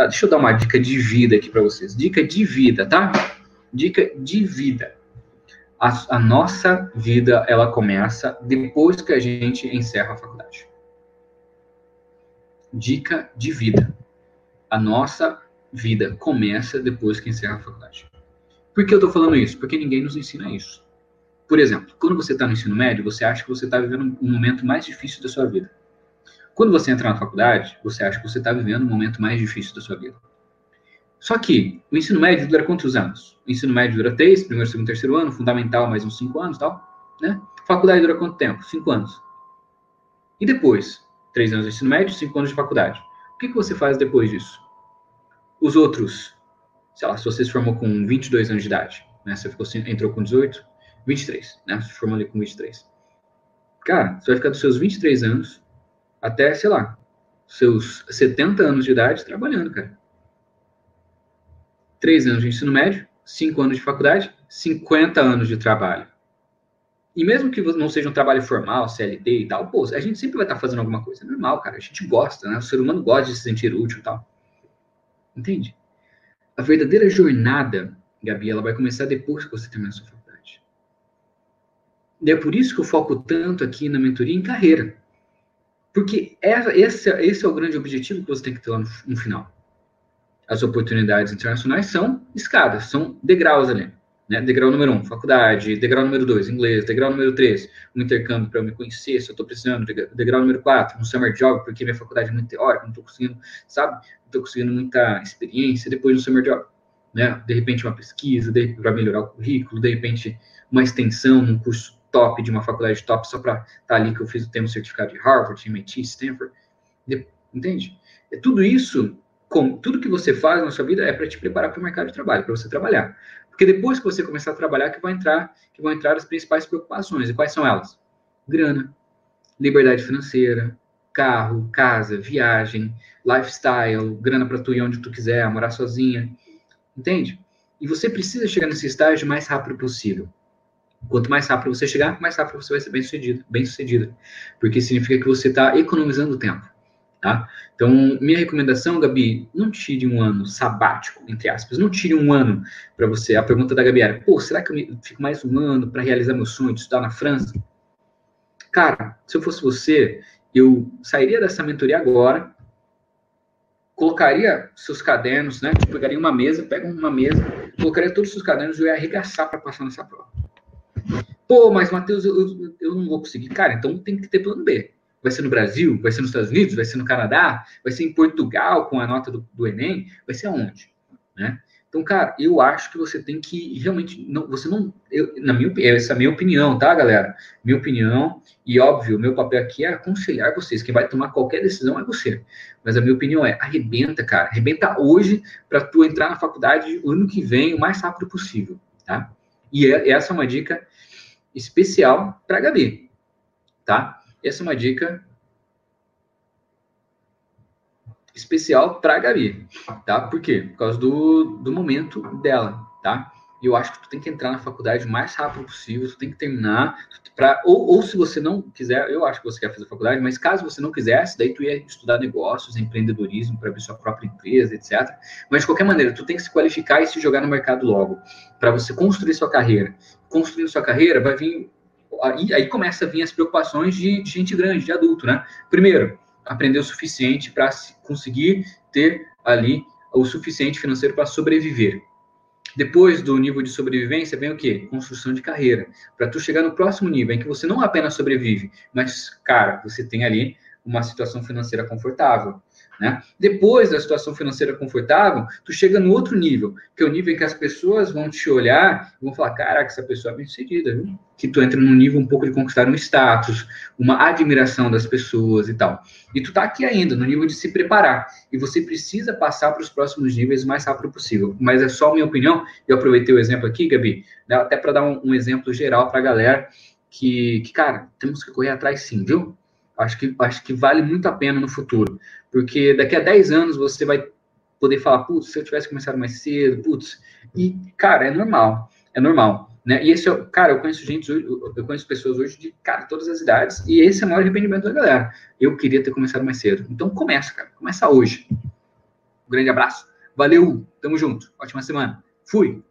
Tá, deixa eu dar uma dica de vida aqui para vocês. Dica de vida, tá? Dica de vida. A, a, nossa vida, ela começa depois que a gente encerra a faculdade. Dica de vida. A nossa vida começa depois que encerra a faculdade. Por que eu estou falando isso? Porque ninguém nos ensina isso. Por exemplo, quando você está no ensino médio, você acha que você está vivendo um momento mais difícil da sua vida. Quando você entra na faculdade, você acha que você está vivendo um momento mais difícil da sua vida. Só que o ensino médio dura quantos anos? O ensino médio dura três, primeiro, segundo, terceiro ano, fundamental mais uns cinco anos, tal, né? Faculdade dura quanto tempo? Cinco anos. E depois, três anos de ensino médio, cinco anos de faculdade. O que, que você faz depois disso? Os outros, sei lá, se você se formou com 22 anos de idade, né? Você ficou, entrou com 18, 23, né? Se formou ali com 23. Cara, você vai ficar dos seus 23 anos até, sei lá, seus 70 anos de idade trabalhando, cara. Três anos de ensino médio, cinco anos de faculdade, 50 anos de trabalho. E mesmo que não seja um trabalho formal, CLT e tal, pô, a gente sempre vai estar fazendo alguma coisa. É normal, cara. A gente gosta, né? O ser humano gosta de se sentir útil e tal. Entende? A verdadeira jornada, Gabi, ela vai começar depois que você terminar a sua faculdade. E é por isso que eu foco tanto aqui na mentoria em carreira. Porque esse, esse é o grande objetivo que você tem que ter lá no, no final. As oportunidades internacionais são escadas, são degraus ali. Né? Degrau número um, faculdade. Degrau número dois, inglês. Degrau número três, um intercâmbio para eu me conhecer, se eu estou precisando. Degrau número quatro, um summer job, porque minha faculdade é muito teórica, não estou conseguindo, sabe? Não estou conseguindo muita experiência. Depois um summer job, né? De repente uma pesquisa, para melhorar o currículo. De repente uma extensão, um curso top de uma faculdade top só para estar tá ali que eu fiz o tema certificado de Harvard, MIT, Stanford. Entende? É tudo isso, com, tudo que você faz na sua vida é para te preparar para o mercado de trabalho, para você trabalhar. Porque depois que você começar a trabalhar, que vai entrar, que vão entrar as principais preocupações. E quais são elas? Grana, liberdade financeira, carro, casa, viagem, lifestyle, grana para tu ir onde tu quiser, morar sozinha. Entende? E você precisa chegar nesse estágio o mais rápido possível. Quanto mais rápido você chegar, mais rápido você vai ser bem sucedido, bem sucedida, porque significa que você está economizando tempo, tá? Então, minha recomendação, Gabi, não tire um ano sabático, entre aspas, não tire um ano para você. A pergunta da Gabi era, pô, será que eu fico mais um ano para realizar meu sonho de estudar na França? Cara, se eu fosse você, eu sairia dessa mentoria agora, colocaria seus cadernos, né? Pegaria uma mesa, pega uma mesa, colocaria todos os seus cadernos e eu ia arregaçar para passar nessa prova. Pô, mas Matheus, eu, eu, não vou conseguir. Cara, então tem que ter plano B. Vai ser no Brasil? Vai ser nos Estados Unidos? Vai ser no Canadá? Vai ser em Portugal com a nota do, do Enem? Vai ser aonde? Né? Então, cara, eu acho que você tem que realmente não, você não, eu, na minha essa é a minha opinião, tá, galera? Minha opinião e óbvio, meu papel aqui é aconselhar vocês. Quem vai tomar qualquer decisão é você. Mas a minha opinião é arrebenta, cara, arrebenta hoje para tu entrar na faculdade o ano que vem o mais rápido possível, tá? E é, essa é uma dica especial para a Gabi, tá? Essa é uma dica especial para a Gabi, tá? Por quê? Por causa do, do momento dela, tá? E eu acho que tu tem que entrar na faculdade o mais rápido possível, tu tem que terminar, pra, ou, ou se você não quiser, eu acho que você quer fazer faculdade, mas caso você não quisesse, daí tu ia estudar negócios, empreendedorismo, para abrir sua própria empresa, etc. Mas de qualquer maneira, tu tem que se qualificar e se jogar no mercado logo, para você construir sua carreira. Construindo sua carreira, vai vir. Aí, aí começa a vir as preocupações de, de gente grande, de adulto, né? Primeiro, aprender o suficiente para conseguir ter ali o suficiente financeiro para sobreviver. Depois do nível de sobrevivência vem o quê? Construção de carreira. Para tu chegar no próximo nível em que você não apenas sobrevive, mas, cara, você tem ali uma situação financeira confortável. Né? Depois da situação financeira confortável, tu chega no outro nível, que é o nível em que as pessoas vão te olhar e vão falar, caraca, essa pessoa é bem sucedida, viu? Que tu entra num nível um pouco de conquistar um status, uma admiração das pessoas e tal. E tu tá aqui ainda, no nível de se preparar. E você precisa passar para os próximos níveis o mais rápido possível. Mas é só minha opinião, eu aproveitei o exemplo aqui, Gabi, até para dar um, um exemplo geral para a galera que, que, cara, temos que correr atrás sim, viu? Acho que, acho que vale muito a pena no futuro. Porque daqui a 10 anos você vai poder falar, putz, se eu tivesse começado mais cedo, putz. E, cara, é normal. É normal. Né? E esse é, cara, eu conheço gente, eu conheço pessoas hoje de, cara, todas as idades, e esse é o maior arrependimento da galera. Eu queria ter começado mais cedo. Então começa, cara. Começa hoje. grande abraço. Valeu, tamo junto. Ótima semana. Fui.